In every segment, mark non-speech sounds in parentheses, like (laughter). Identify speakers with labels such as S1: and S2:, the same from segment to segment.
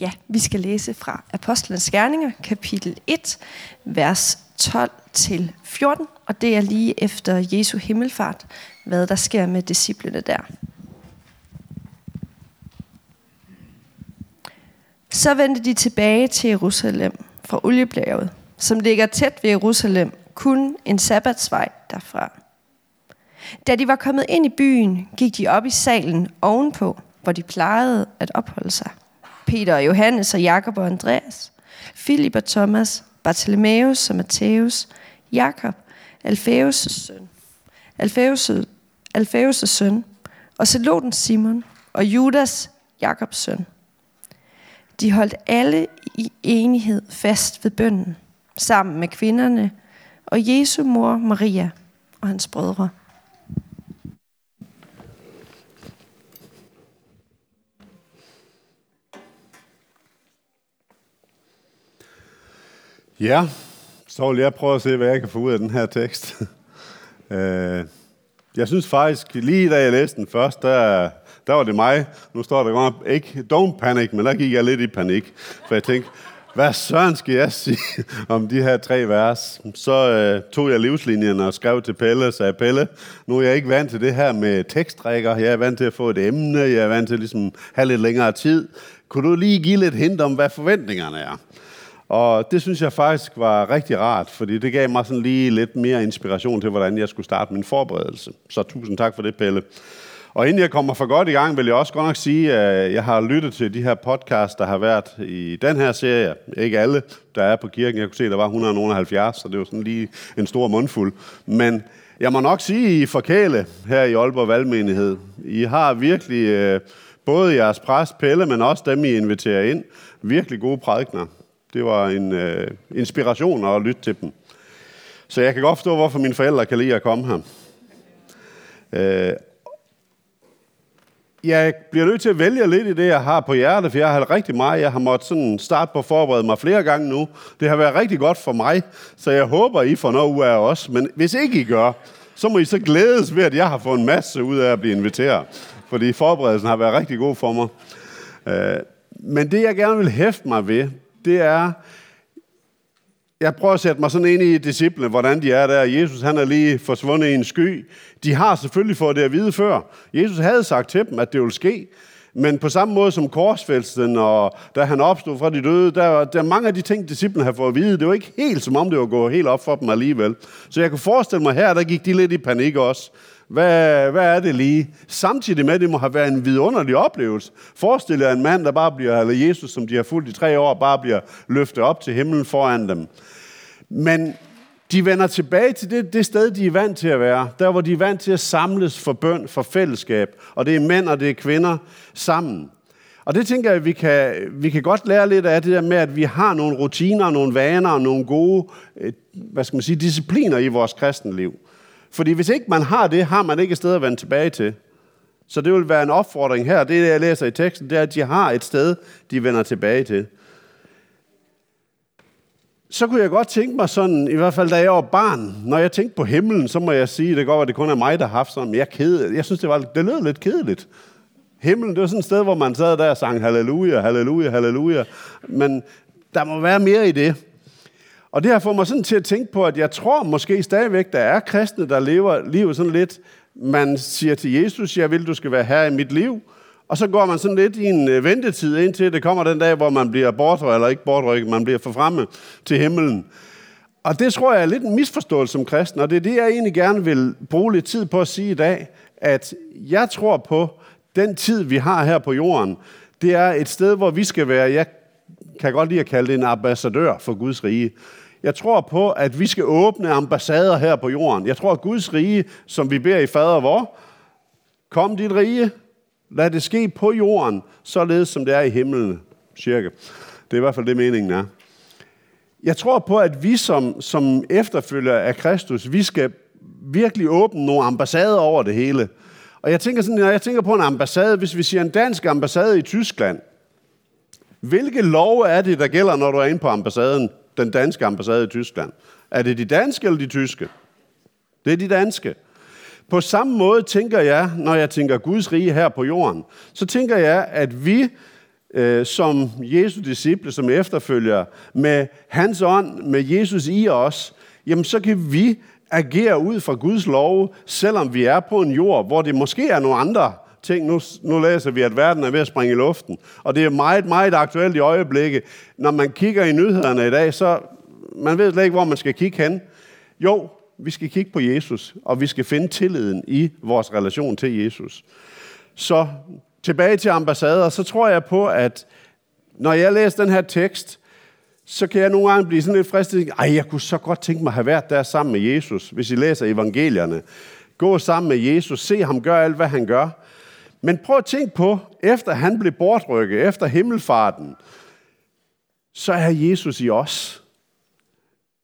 S1: Ja, vi skal læse fra Apostlenes Gerninger, kapitel 1, vers 12 til 14, og det er lige efter Jesu himmelfart, hvad der sker med disciplene der. Så vendte de tilbage til Jerusalem fra Oliebjerget, som ligger tæt ved Jerusalem, kun en sabbatsvej derfra. Da de var kommet ind i byen, gik de op i salen ovenpå, hvor de plejede at opholde sig. Peter og Johannes og Jakob og Andreas, Filip og Thomas, Bartholomeus og Matthæus, Jakob, Alfæus' søn, Alfæus' Alfæus' søn, og Zeloten Simon og Judas, Jakobs søn. De holdt alle i enighed fast ved bønden, sammen med kvinderne og Jesu mor Maria og hans brødre.
S2: Ja, så vil jeg prøve at se, hvad jeg kan få ud af den her tekst. (laughs) Øh, jeg synes faktisk, lige da jeg læste den først, der, der var det mig. Nu står der godt ikke don't panic, men der gik jeg lidt i panik. For jeg tænkte, hvad søren skal jeg sige (laughs) om de her tre vers? Så øh, tog jeg livslinjen og skrev til Pelle og sagde, Pelle, nu er jeg ikke vant til det her med tekstrækker. Jeg er vant til at få et emne. Jeg er vant til ligesom at have lidt længere tid. Kunne du lige give lidt hint om, hvad forventningerne er? Og det synes jeg faktisk var rigtig rart, fordi det gav mig sådan lige lidt mere inspiration til, hvordan jeg skulle starte min forberedelse. Så tusind tak for det, Pelle. Og inden jeg kommer for godt i gang, vil jeg også godt nok sige, at jeg har lyttet til de her podcasts, der har været i den her serie. Ikke alle, der er på kirken. Jeg kunne se, at der var 170, så det var sådan lige en stor mundfuld. Men jeg må nok sige, at I forkæle her i Aalborg Valgmenighed. I har virkelig, øh, både jeres præst Pelle, men også dem, I inviterer ind, virkelig gode prædikner. Det var en øh, inspiration at lytte til dem. Så jeg kan godt forstå, hvorfor mine forældre kan lide at komme her. Øh, jeg bliver nødt til at vælge lidt i det, jeg har på hjertet, for jeg har rigtig meget. Jeg har måttet sådan starte på at forberede mig flere gange nu. Det har været rigtig godt for mig, så jeg håber, I får noget ud af os. Men hvis ikke I gør, så må I så glædes ved, at jeg har fået en masse ud af at blive inviteret. Fordi forberedelsen har været rigtig god for mig. Øh, men det, jeg gerne vil hæfte mig ved, det er, jeg prøver at sætte mig sådan ind i disciplene, hvordan de er der. Jesus han er lige forsvundet i en sky. De har selvfølgelig fået det at vide før. Jesus havde sagt til dem, at det ville ske. Men på samme måde som korsfælsten, og da han opstod fra de døde, der, der er mange af de ting, disciplene har fået at vide. Det var ikke helt som om det var gået helt op for dem alligevel. Så jeg kan forestille mig her, der gik de lidt i panik også. Hvad, hvad er det lige? Samtidig med, at det må have været en vidunderlig oplevelse. Forestil jer en mand, der bare bliver, eller Jesus, som de har fulgt i tre år, bare bliver løftet op til himlen foran dem. Men de vender tilbage til det, det sted, de er vant til at være. Der, hvor de er vant til at samles for bøn, for fællesskab. Og det er mænd og det er kvinder sammen. Og det tænker jeg, at vi kan, vi kan godt lære lidt af det der med, at vi har nogle rutiner, nogle vaner og nogle gode øh, hvad skal man sige, discipliner i vores kristenliv. Fordi hvis ikke man har det, har man ikke et sted at vende tilbage til. Så det vil være en opfordring her. Det, jeg læser i teksten, det er, at de har et sted, de vender tilbage til. Så kunne jeg godt tænke mig sådan, i hvert fald da jeg var barn, når jeg tænkte på himlen, så må jeg sige, det går, være, det kun er mig, der har haft sådan, jeg, kede, jeg synes, det, var, det lød lidt kedeligt. Himlen, det var sådan et sted, hvor man sad der og sang halleluja, halleluja, halleluja. Men der må være mere i det. Og det har fået mig sådan til at tænke på, at jeg tror måske stadigvæk, der er kristne, der lever livet sådan lidt, man siger til Jesus, jeg vil, du skal være her i mit liv. Og så går man sådan lidt i en øh, ventetid, indtil det kommer den dag, hvor man bliver bortrykket, eller ikke bortrykket, man bliver forfremmet til himlen. Og det tror jeg er lidt en misforståelse som kristen, og det er det, jeg egentlig gerne vil bruge lidt tid på at sige i dag, at jeg tror på, den tid, vi har her på jorden, det er et sted, hvor vi skal være, jeg kan godt lide at kalde det en ambassadør for Guds rige. Jeg tror på, at vi skal åbne ambassader her på jorden. Jeg tror, at Guds rige, som vi beder i fader vor, kom dit rige, lad det ske på jorden, således som det er i himlen, cirka. Det er i hvert fald det, meningen er. Jeg tror på, at vi som, som efterfølger af Kristus, vi skal virkelig åbne nogle ambassader over det hele. Og jeg tænker sådan, når jeg tænker på en ambassade, hvis vi siger en dansk ambassade i Tyskland, hvilke love er det, der gælder, når du er inde på ambassaden? den danske ambassade i Tyskland. Er det de danske eller de tyske? Det er de danske. På samme måde tænker jeg, når jeg tænker Guds rige her på jorden, så tænker jeg, at vi øh, som Jesu disciple, som efterfølger, med hans ånd, med Jesus i os, jamen så kan vi agere ud fra Guds lov, selvom vi er på en jord, hvor det måske er nogle andre ting. Nu, nu læser vi, at verden er ved at springe i luften. Og det er meget, meget aktuelt i øjeblikket. Når man kigger i nyhederne i dag, så man ved slet ikke, hvor man skal kigge hen. Jo, vi skal kigge på Jesus, og vi skal finde tilliden i vores relation til Jesus. Så tilbage til ambassader, så tror jeg på, at når jeg læser den her tekst, så kan jeg nogle gange blive sådan lidt fristet. Ej, jeg kunne så godt tænke mig at have været der sammen med Jesus, hvis I læser evangelierne. Gå sammen med Jesus, se ham gøre alt, hvad han gør. Men prøv at tænke på, efter han blev bortrykket, efter himmelfarten, så er Jesus i os.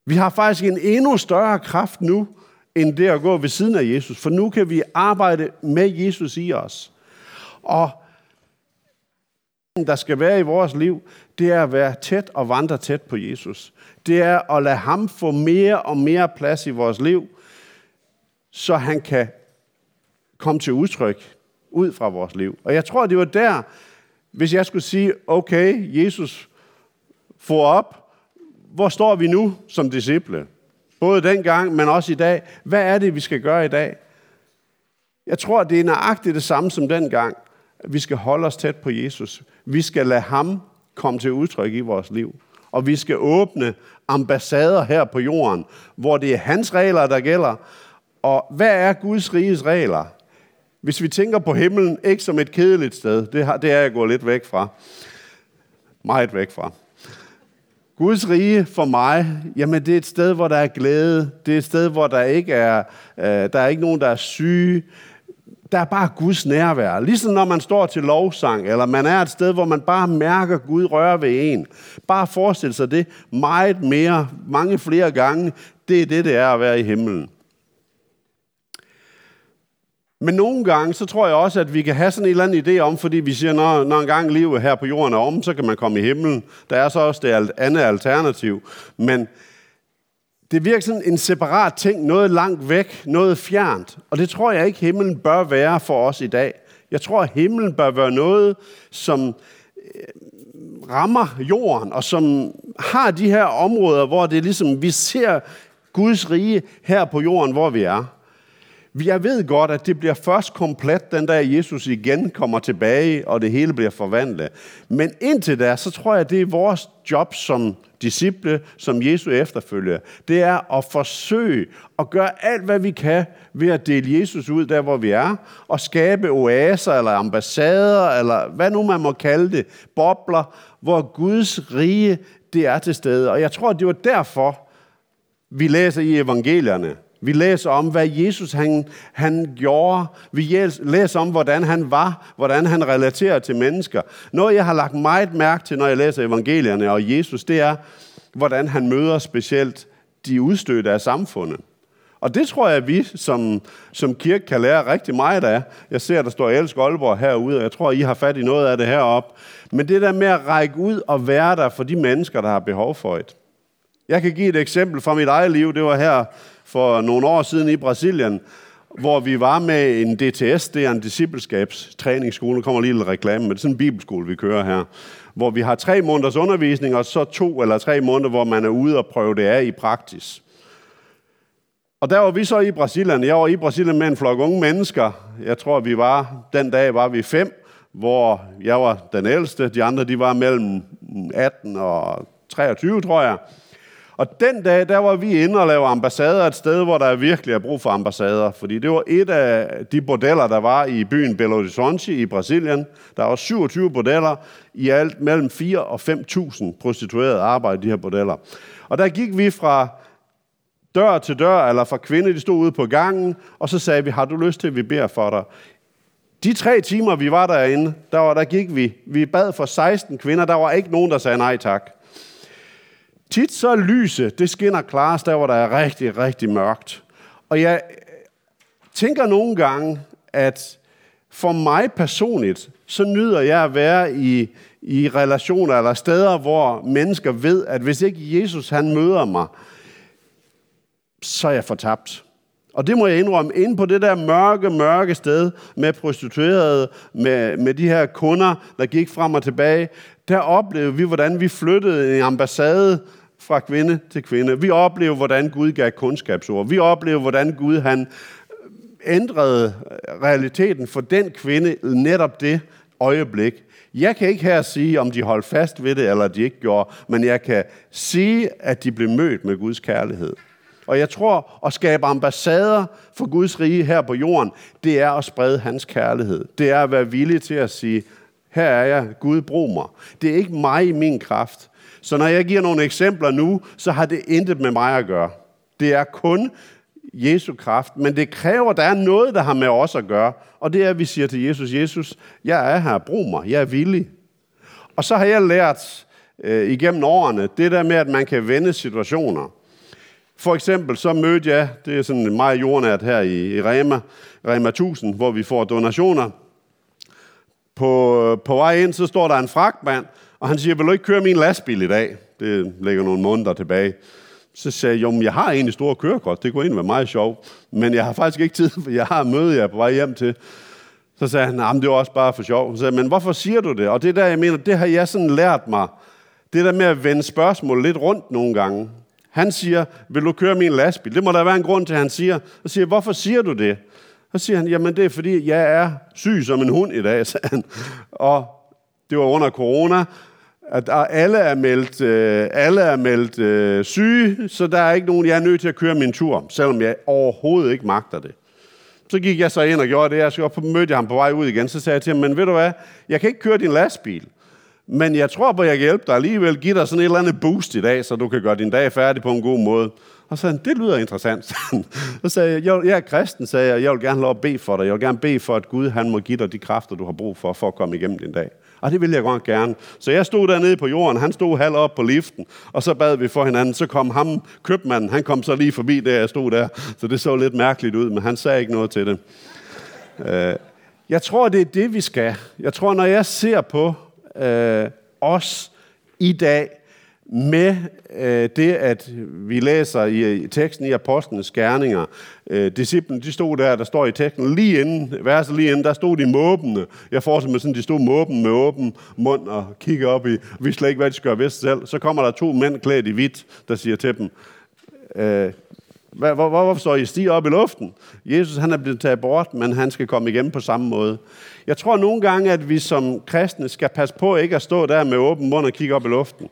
S2: Vi har faktisk en endnu større kraft nu, end det at gå ved siden af Jesus. For nu kan vi arbejde med Jesus i os. Og der skal være i vores liv, det er at være tæt og vandre tæt på Jesus. Det er at lade ham få mere og mere plads i vores liv, så han kan komme til udtryk ud fra vores liv. Og jeg tror, det var der, hvis jeg skulle sige, okay, Jesus, få op, hvor står vi nu som disciple? Både dengang, men også i dag. Hvad er det, vi skal gøre i dag? Jeg tror, det er nøjagtigt det samme som dengang. Vi skal holde os tæt på Jesus. Vi skal lade ham komme til udtryk i vores liv. Og vi skal åbne ambassader her på jorden, hvor det er hans regler, der gælder. Og hvad er Guds riges regler? Hvis vi tænker på himlen, ikke som et kedeligt sted, det, har, det er jeg gået lidt væk fra. Meget væk fra. Guds rige for mig, jamen det er et sted, hvor der er glæde. Det er et sted, hvor der ikke er, øh, der er ikke nogen, der er syge. Der er bare Guds nærvær. Ligesom når man står til lovsang, eller man er et sted, hvor man bare mærker Gud røre ved en. Bare forestil sig det meget mere, mange flere gange. Det er det, det er at være i himlen. Men nogle gange, så tror jeg også, at vi kan have sådan en eller anden idé om, fordi vi siger, når, når en gang livet her på jorden er om, så kan man komme i himlen. Der er så også det andet alternativ. Men det virker sådan en separat ting, noget langt væk, noget fjernt. Og det tror jeg ikke, himlen bør være for os i dag. Jeg tror, at himlen bør være noget, som øh, rammer jorden, og som har de her områder, hvor det er ligesom, vi ser Guds rige her på jorden, hvor vi er. Jeg ved godt, at det bliver først komplet den dag Jesus igen kommer tilbage, og det hele bliver forvandlet. Men indtil da, så tror jeg, det er vores job som disciple, som Jesu efterfølger. Det er at forsøge at gøre alt, hvad vi kan ved at dele Jesus ud der, hvor vi er, og skabe oaser eller ambassader, eller hvad nu man må kalde det, bobler, hvor Guds rige det er til stede. Og jeg tror, det var derfor, vi læser i evangelierne, vi læser om, hvad Jesus han, han gjorde. Vi læser om, hvordan han var, hvordan han relaterer til mennesker. Noget, jeg har lagt meget mærke til, når jeg læser evangelierne og Jesus, det er, hvordan han møder specielt de udstødte af samfundet. Og det tror jeg, at vi som, som kirke kan lære rigtig meget af. Jeg ser, at der står Elsk Aalborg herude, og jeg tror, at I har fat i noget af det heroppe. Men det der med at række ud og være der for de mennesker, der har behov for det. Jeg kan give et eksempel fra mit eget liv. Det var her for nogle år siden i Brasilien, hvor vi var med en DTS, det er en discipleskabstræningsskole. Nu kommer lige lidt reklame, men det er sådan en bibelskole, vi kører her. Hvor vi har tre måneders undervisning, og så to eller tre måneder, hvor man er ude og prøve det af i praksis. Og der var vi så i Brasilien. Jeg var i Brasilien med en flok unge mennesker. Jeg tror, vi var, den dag var vi fem, hvor jeg var den ældste. De andre, de var mellem 18 og 23, tror jeg. Og den dag, der var vi inde og lave ambassader et sted, hvor der virkelig er brug for ambassader. Fordi det var et af de bordeller, der var i byen Belo Horizonte i Brasilien. Der var 27 bordeller. I alt mellem 4 og 5.000 prostituerede arbejde i de her bordeller. Og der gik vi fra dør til dør, eller fra kvinder, de stod ude på gangen, og så sagde vi, har du lyst til, at vi beder for dig? De tre timer, vi var derinde, der, var, der gik vi. Vi bad for 16 kvinder. Der var ikke nogen, der sagde nej tak. Tit så er lyset, det skinner klarest der, hvor der er rigtig, rigtig mørkt. Og jeg øh, tænker nogle gange, at for mig personligt, så nyder jeg at være i, i relationer eller steder, hvor mennesker ved, at hvis ikke Jesus han møder mig, så er jeg fortabt. Og det må jeg indrømme, inde på det der mørke, mørke sted med prostituerede, med, med de her kunder, der gik frem og tilbage, der oplevede vi, hvordan vi flyttede en ambassade fra kvinde til kvinde. Vi oplever, hvordan Gud gav kundskabsord. Vi oplever, hvordan Gud han øh, ændrede øh, realiteten for den kvinde netop det øjeblik. Jeg kan ikke her sige, om de holdt fast ved det, eller de ikke gjorde, men jeg kan sige, at de blev mødt med Guds kærlighed. Og jeg tror, at skabe ambassader for Guds rige her på jorden, det er at sprede hans kærlighed. Det er at være villig til at sige, her er jeg, Gud brug mig. Det er ikke mig i min kraft. Så når jeg giver nogle eksempler nu, så har det intet med mig at gøre. Det er kun Jesu kraft, men det kræver, at der er noget, der har med os at gøre. Og det er, at vi siger til Jesus, Jesus, jeg er her, brug mig, jeg er villig. Og så har jeg lært øh, igennem årene, det der med, at man kan vende situationer. For eksempel så mødte jeg, det er sådan meget jordnært her i, i Rema, Rema 1000, hvor vi får donationer. På, øh, på vej ind, så står der en fragtmand, og han siger, vil du ikke køre min lastbil i dag? Det ligger nogle måneder tilbage. Så sagde jeg, jo, jeg har egentlig store kørekort, det kunne egentlig være meget sjovt, men jeg har faktisk ikke tid, for jeg har møde, jeg er på vej hjem til. Så sagde han, nah, det var også bare for sjov. Så sagde men hvorfor siger du det? Og det der, jeg mener, det har jeg sådan lært mig. Det der med at vende spørgsmål lidt rundt nogle gange. Han siger, vil du køre min lastbil? Det må der være en grund til, at han siger. Så siger hvorfor siger du det? Så siger han, jamen det er fordi, jeg er syg som en hund i dag, (laughs) sagde han. Og det var under corona, at alle er meldt, øh, alle er meldt øh, syge, så der er ikke nogen, jeg er nødt til at køre min tur, selvom jeg overhovedet ikke magter det. Så gik jeg så ind og gjorde det, og så mødte jeg ham på vej ud igen, så sagde jeg til ham, men ved du hvad, jeg kan ikke køre din lastbil, men jeg tror på, at jeg kan hjælpe dig alligevel, Giv dig sådan et eller andet boost i dag, så du kan gøre din dag færdig på en god måde. Og så sagde han, det lyder interessant. (laughs) så sagde jeg, jeg er kristen, sagde jeg, jeg vil gerne lov at bede for dig. Jeg vil gerne bede for, at Gud han må give dig de kræfter, du har brug for, for at komme igennem din dag. Og det ville jeg godt gerne. Så jeg stod dernede på jorden, han stod halv op på liften, og så bad vi for hinanden. Så kom ham, købmanden, han kom så lige forbi, der jeg stod der. Så det så lidt mærkeligt ud, men han sagde ikke noget til det. Øh, jeg tror, det er det, vi skal. Jeg tror, når jeg ser på øh, os i dag, med øh, det, at vi læser i teksten i Apostlenes Gerninger. Øh, disciplen, de stod der, der står i teksten, lige inden, verset lige inden, der stod de måbende. Jeg forestiller mig sådan, de stod måben med åben mund og kigger op i, vi slet ikke, hvad de skal gøre ved sig selv. Så kommer der to mænd klædt i hvidt, der siger til dem, øh, hvor, hvor, hvorfor står I stiger op i luften? Jesus han er blevet taget bort, men han skal komme igen på samme måde. Jeg tror nogle gange, at vi som kristne skal passe på ikke at stå der med åben mund og kigge op i luften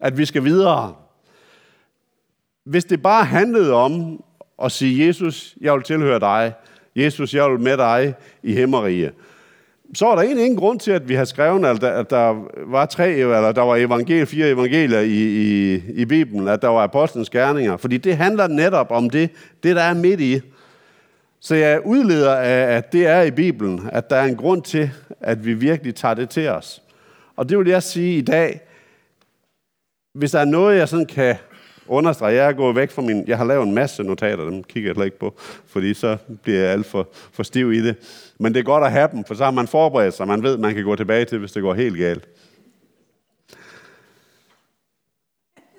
S2: at vi skal videre. Hvis det bare handlede om at sige, Jesus, jeg vil tilhøre dig. Jesus, jeg vil med dig i himmerige så er der egentlig ingen grund til, at vi har skrevet, at der, at der var tre, eller der var evangel, fire evangelier i, i, i Bibelen, at der var apostlenes gerninger. Fordi det handler netop om det, det der er midt i. Så jeg udleder af, at det er i Bibelen, at der er en grund til, at vi virkelig tager det til os. Og det vil jeg sige i dag, hvis der er noget, jeg sådan kan understrege, jeg er gået væk fra min... Jeg har lavet en masse notater, dem kigger jeg slet ikke på, fordi så bliver jeg alt for, for stiv i det. Men det er godt at have dem, for så har man forberedt sig, man ved, man kan gå tilbage til, hvis det går helt galt.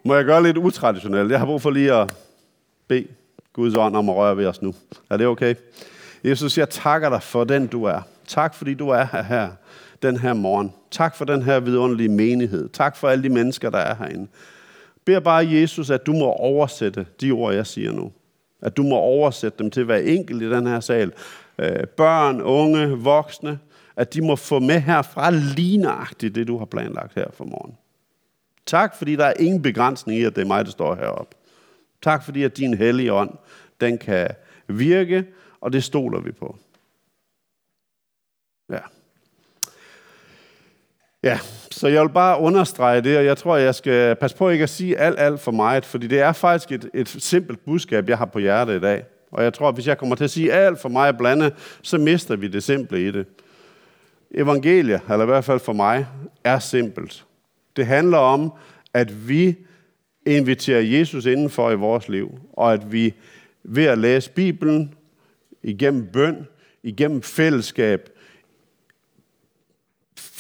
S2: Må jeg gøre lidt utraditionelt? Jeg har brug for lige at bede Guds ånd om at røre ved os nu. Er det okay? Jesus, jeg takker dig for den, du er. Tak, fordi du er her. her den her morgen. Tak for den her vidunderlige menighed. Tak for alle de mennesker, der er herinde. Bed bare Jesus, at du må oversætte de ord, jeg siger nu. At du må oversætte dem til hver enkelt i den her sal. Øh, børn, unge, voksne. At de må få med herfra ligneragtigt det, du har planlagt her for morgen. Tak, fordi der er ingen begrænsning i, at det er mig, der står heroppe. Tak, fordi at din hellige ånd, den kan virke, og det stoler vi på. Ja. Ja, så jeg vil bare understrege det, og jeg tror, jeg skal passe på ikke at sige alt, alt for meget, fordi det er faktisk et, et simpelt budskab, jeg har på hjertet i dag. Og jeg tror, at hvis jeg kommer til at sige alt for meget blande, så mister vi det simple i det. Evangeliet, eller i hvert fald for mig, er simpelt. Det handler om, at vi inviterer Jesus indenfor i vores liv, og at vi ved at læse Bibelen, igennem bøn, igennem fællesskab,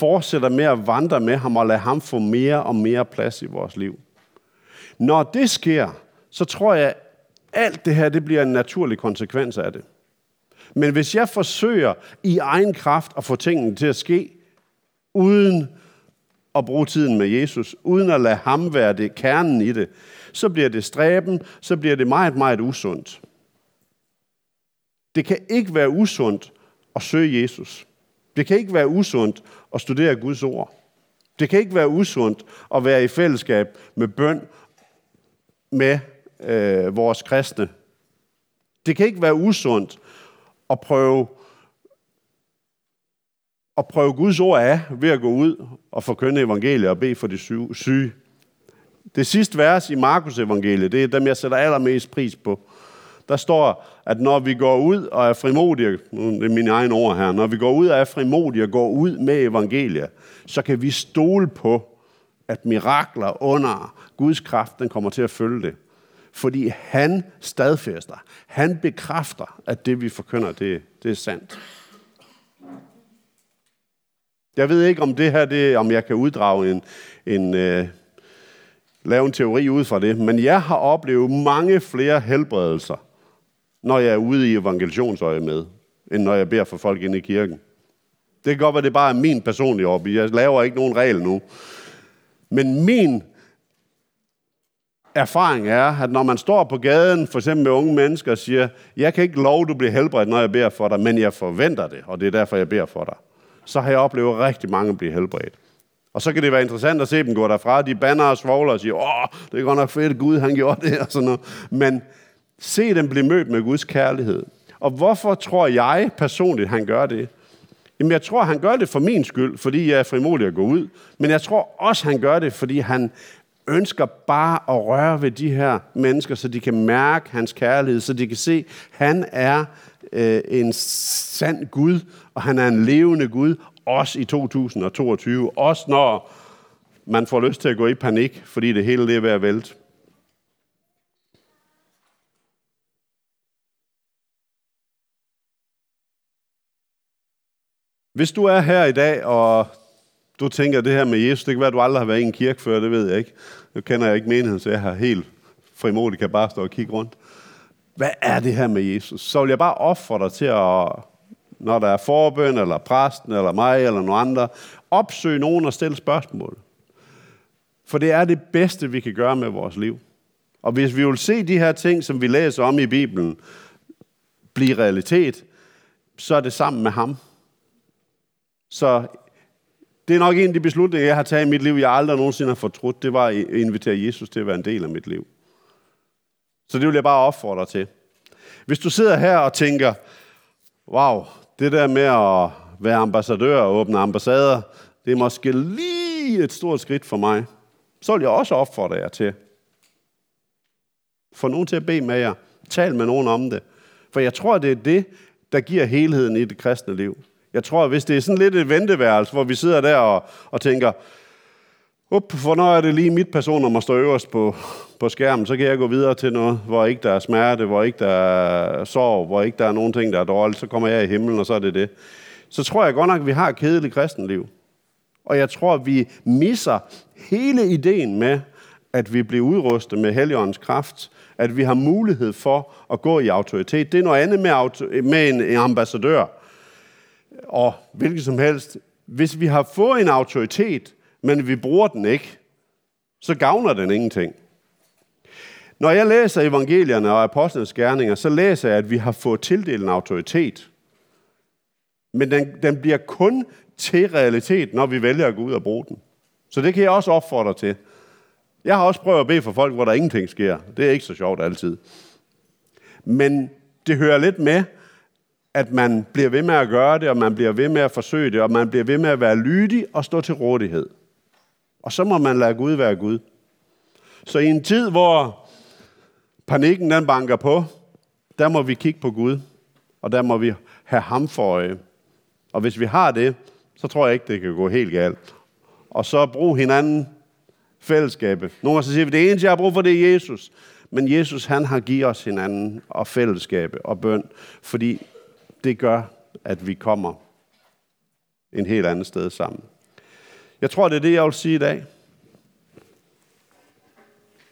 S2: fortsætter med at vandre med ham og lade ham få mere og mere plads i vores liv. Når det sker, så tror jeg, Alt det her, det bliver en naturlig konsekvens af det. Men hvis jeg forsøger i egen kraft at få tingene til at ske, uden at bruge tiden med Jesus, uden at lade ham være det kernen i det, så bliver det stræben, så bliver det meget, meget usundt. Det kan ikke være usundt at søge Jesus. Det kan ikke være usundt at studere Guds ord. Det kan ikke være usundt at være i fællesskab med bøn med øh, vores kristne. Det kan ikke være usundt at prøve at prøve Guds ord af ved at gå ud og forkynde evangeliet og bede for de syge. Det sidste vers i Markus evangeliet, det er dem, jeg sætter allermest pris på. Der står, at når vi går ud og er frimodige, det er mine egne ord her, når vi går ud og er frimodige og går ud med evangeliet, så kan vi stole på, at mirakler under Guds kraft, den kommer til at følge det. Fordi han stadfæster, han bekræfter, at det vi forkynder, det, det er sandt. Jeg ved ikke, om det her, det, om jeg kan uddrage en, en øh, lave en teori ud fra det, men jeg har oplevet mange flere helbredelser, når jeg er ude i evangelisationsøje med, end når jeg beder for folk inde i kirken. Det kan godt være, det bare er min personlige hobby. Jeg laver ikke nogen regel nu. Men min erfaring er, at når man står på gaden, for eksempel med unge mennesker, og siger, jeg kan ikke love, du bliver helbredt, når jeg beder for dig, men jeg forventer det, og det er derfor, jeg beder for dig. Så har jeg oplevet rigtig mange blive helbredt. Og så kan det være interessant at se dem gå derfra. De banner og svogler og siger, åh, det er godt nok fedt, Gud han gjorde det, og sådan noget. Men se dem blive mødt med Guds kærlighed. Og hvorfor tror jeg personligt, han gør det? Jamen, jeg tror, han gør det for min skyld, fordi jeg er frimodig at gå ud. Men jeg tror også, han gør det, fordi han ønsker bare at røre ved de her mennesker, så de kan mærke hans kærlighed, så de kan se, at han er øh, en sand Gud, og han er en levende Gud, også i 2022, også når man får lyst til at gå i panik, fordi det hele det er ved at vælte. Hvis du er her i dag, og du tænker, det her med Jesus, det kan være, at du aldrig har været i en kirke før, det ved jeg ikke. Nu kender jeg ikke menigheden, så jeg har helt frimodigt kan bare stå og kigge rundt. Hvad er det her med Jesus? Så vil jeg bare opfordre dig til at, når der er forbøn, eller præsten, eller mig, eller nogen andre, opsøge nogen og stille spørgsmål. For det er det bedste, vi kan gøre med vores liv. Og hvis vi vil se de her ting, som vi læser om i Bibelen, blive realitet, så er det sammen med ham. Så det er nok en af de beslutninger, jeg har taget i mit liv, jeg aldrig nogensinde har fortrudt. Det var at invitere Jesus til at være en del af mit liv. Så det vil jeg bare opfordre til. Hvis du sidder her og tænker, wow, det der med at være ambassadør og åbne ambassader, det er måske lige et stort skridt for mig. Så vil jeg også opfordre jer til. Få nogen til at bede med jer. Tal med nogen om det. For jeg tror, det er det, der giver helheden i det kristne liv. Jeg tror, hvis det er sådan lidt et venteværelse, hvor vi sidder der og, og tænker, up, hvornår er det lige mit personnummer står øverst på, på skærmen, så kan jeg gå videre til noget, hvor ikke der er smerte, hvor ikke der er sorg, hvor ikke der er nogen ting, der er dårligt, så kommer jeg i himlen, og så er det det. Så tror jeg godt nok, at vi har et kedeligt kristenliv. Og jeg tror, at vi misser hele ideen med, at vi bliver udrustet med Helligåndens kraft, at vi har mulighed for at gå i autoritet. Det er noget andet med, med en ambassadør og hvilket som helst, hvis vi har fået en autoritet, men vi bruger den ikke, så gavner den ingenting. Når jeg læser evangelierne og apostlenes gerninger, så læser jeg, at vi har fået tildelt en autoritet. Men den, den bliver kun til realitet, når vi vælger at gå ud og bruge den. Så det kan jeg også opfordre til. Jeg har også prøvet at bede for folk, hvor der ingenting sker. Det er ikke så sjovt altid. Men det hører lidt med, at man bliver ved med at gøre det, og man bliver ved med at forsøge det, og man bliver ved med at være lydig og stå til rådighed. Og så må man lade Gud være Gud. Så i en tid, hvor panikken den banker på, der må vi kigge på Gud, og der må vi have ham for øje. Og hvis vi har det, så tror jeg ikke, det kan gå helt galt. Og så brug hinanden fællesskabet. Nogle gange så siger vi, det eneste, jeg har brug for, det er Jesus. Men Jesus, han har givet os hinanden og fællesskabet og bøn, fordi det gør, at vi kommer en helt anden sted sammen. Jeg tror, det er det, jeg vil sige i dag.